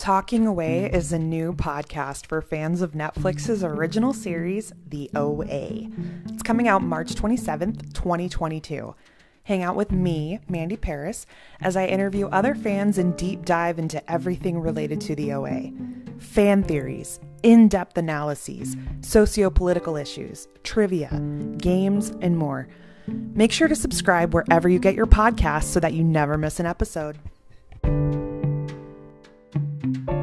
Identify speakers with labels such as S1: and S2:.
S1: Talking OA is a new podcast for fans of Netflix's original series, The OA. It's coming out March 27th, 2022. Hang out with me, Mandy Paris, as I interview other fans and deep dive into everything related to the OA fan theories, in depth analyses, socio political issues, trivia, games, and more. Make sure to subscribe wherever you get your podcasts so that you never miss an episode. Thank you.